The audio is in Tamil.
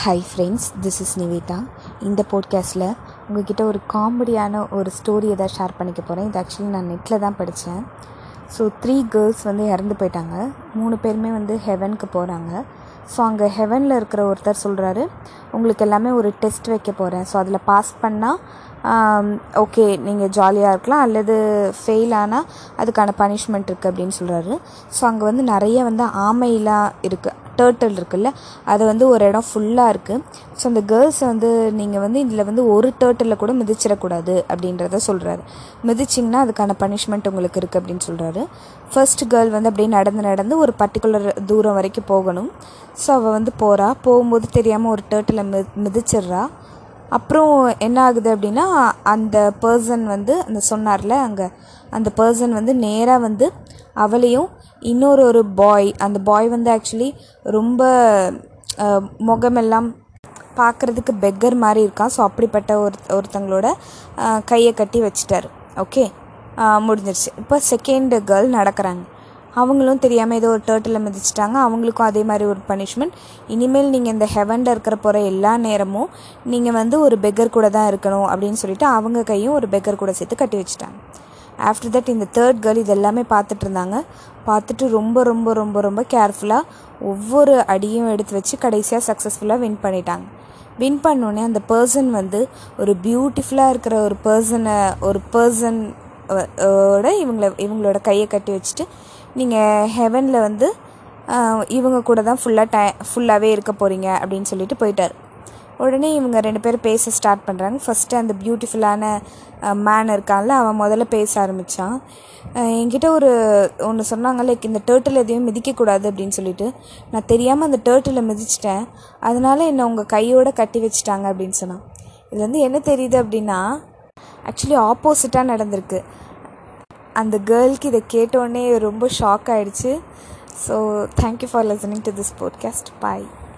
Hi friends this is Nivetha இந்த போட்காஸ்ட்டில் உங்ககிட்ட ஒரு காமெடியான ஒரு ஸ்டோரியை தான் ஷேர் பண்ணிக்க போகிறேன் இது ஆக்சுவலி நான் நெட்டில் தான் படித்தேன் ஸோ த்ரீ கேர்ள்ஸ் வந்து இறந்து போயிட்டாங்க. மூணு பேருமே வந்து ஹெவனுக்கு போகிறாங்க ஸோ அங்கே ஹெவனில் இருக்கிற ஒருத்தர் சொல்கிறாரு உங்களுக்கு எல்லாமே ஒரு டெஸ்ட் வைக்க போகிறேன் ஸோ அதில் பாஸ் பண்ணால் ஓகே நீங்கள் ஜாலியாக இருக்கலாம். அல்லது ஃபெயில் ஆனால் அதுக்கான பனிஷ்மெண்ட் இருக்குது அப்படின்னு சொல்கிறாரு ஸோ அங்கே வந்து நிறைய வந்து ஆமைலாம் இருக்குது டேர்ட்டில் இருக்குல்ல அது வந்து ஒரு இடம் ஃபுல்லாக இருக்குது ஸோ அந்த கேர்ள்ஸை வந்து நீங்கள் வந்து இதில் வந்து ஒரு டேர்ட்டில் கூட மிதிச்சிடக்கூடாது அப்படின்றத சொல்கிறாரு மிதிச்சிங்கன்னா அதுக்கான பனிஷ்மெண்ட் உங்களுக்கு இருக்குது அப்படின்னு சொல்கிறாரு ஃபர்ஸ்ட் கேர்ள் வந்து அப்படியே நடந்து நடந்து ஒரு பர்டிகுலர் தூரம் வரைக்கும் போகணும். ஸோ அவள் வந்து போகிறா போகும்போது தெரியாமல் ஒரு டேர்ட்டில் மி மிதிச்சிட்றா. அப்புறம் என்ன ஆகுது அப்படின்னா அந்த பர்சன் வந்து அந்த சொன்னார்ல அங்கே அந்த பர்சன் வந்து நேராக வந்து அவளையும் இன்னொரு ஒரு பாய் அந்த பாய் வந்து ஆக்சுவலி ரொம்ப முகமெல்லாம் பார்க்குறதுக்கு பெக்கர் மாதிரி இருக்கான். ஸோ அப்படிப்பட்ட ஒரு ஒருத்தங்களோட கையை கட்டி வச்சிட்டாரு. ஓகே முடிஞ்சிருச்சு. இப்போ செகண்ட் கேர்ள் நடக்கிறாங்க. அவங்களும் தெரியாமல் ஏதோ ஒரு டேர்ட்டில் மிதிச்சிட்டாங்க. அவங்களுக்கும் அதே மாதிரி ஒரு பனிஷ்மெண்ட் இனிமேல் நீங்கள் இந்த ஹெவனில் இருக்கிற போகிற எல்லா நேரமும் நீங்கள் வந்து ஒரு பெக்கர் கூட தான் இருக்கணும் அப்படின்னு சொல்லிட்டு அவங்க கையும் ஒரு பெக்கர் கூட சேர்த்து கட்டி வச்சுட்டாங்க. ஆஃப்டர் தட் இந்த தேர்ட் கேர்ள் இது எல்லாமே பார்த்துட்டு இருந்தாங்க. பார்த்துட்டு ரொம்ப ரொம்ப ரொம்ப ரொம்ப கேர்ஃபுல்லாக ஒவ்வொரு அடியும் எடுத்து வச்சு கடைசியாக சக்ஸஸ்ஃபுல்லாக வின் பண்ணிட்டாங்க. வின் பண்ணோடனே அந்த பர்சன் வந்து ஒரு பியூட்டிஃபுல்லாக இருக்கிற ஒரு பர்சனை ஒரு பர்சன் ஓட இவங்கள இவங்களோட கையை கட்டி வச்சுட்டு நீங்கள் ஹெவனில் வந்து இவங்க கூட தான் ஃபுல்லாக டை ஃபுல்லாகவே இருக்க போகிறீங்க அப்படின்னு சொல்லிட்டு போயிட்டார். உடனே இவங்க ரெண்டு பேரும் பேச ஸ்டார்ட் பண்ணுறாங்க ஃபஸ்ட்டு அந்த பியூட்டிஃபுல்லான மேன் இருக்கான்ல அவன் முதல்ல பேச ஆரம்பித்தான் என்கிட்ட ஒரு ஒன்று சொன்னாங்க லைக் இந்த டேர்ட்டில் எதையும் மிதிக்கக்கூடாது அப்படின்னு சொல்லிட்டு. நான் தெரியாமல் அந்த டேர்ட்டில் மிதிச்சிட்டேன். அதனால் என்னை உங்கள் கையோடு கட்டி வச்சுட்டாங்க அப்படின்னு சொன்னான். இது வந்து என்ன தெரியுது அப்படின்னா ஆக்சுவலி ஆப்போசிட்டாக நடந்திருக்கு. அந்த கேர்ளுக்கு இதை கேட்டோடனே ரொம்ப ஷாக் ஆகிடுச்சு so thank you for listening to this podcast bye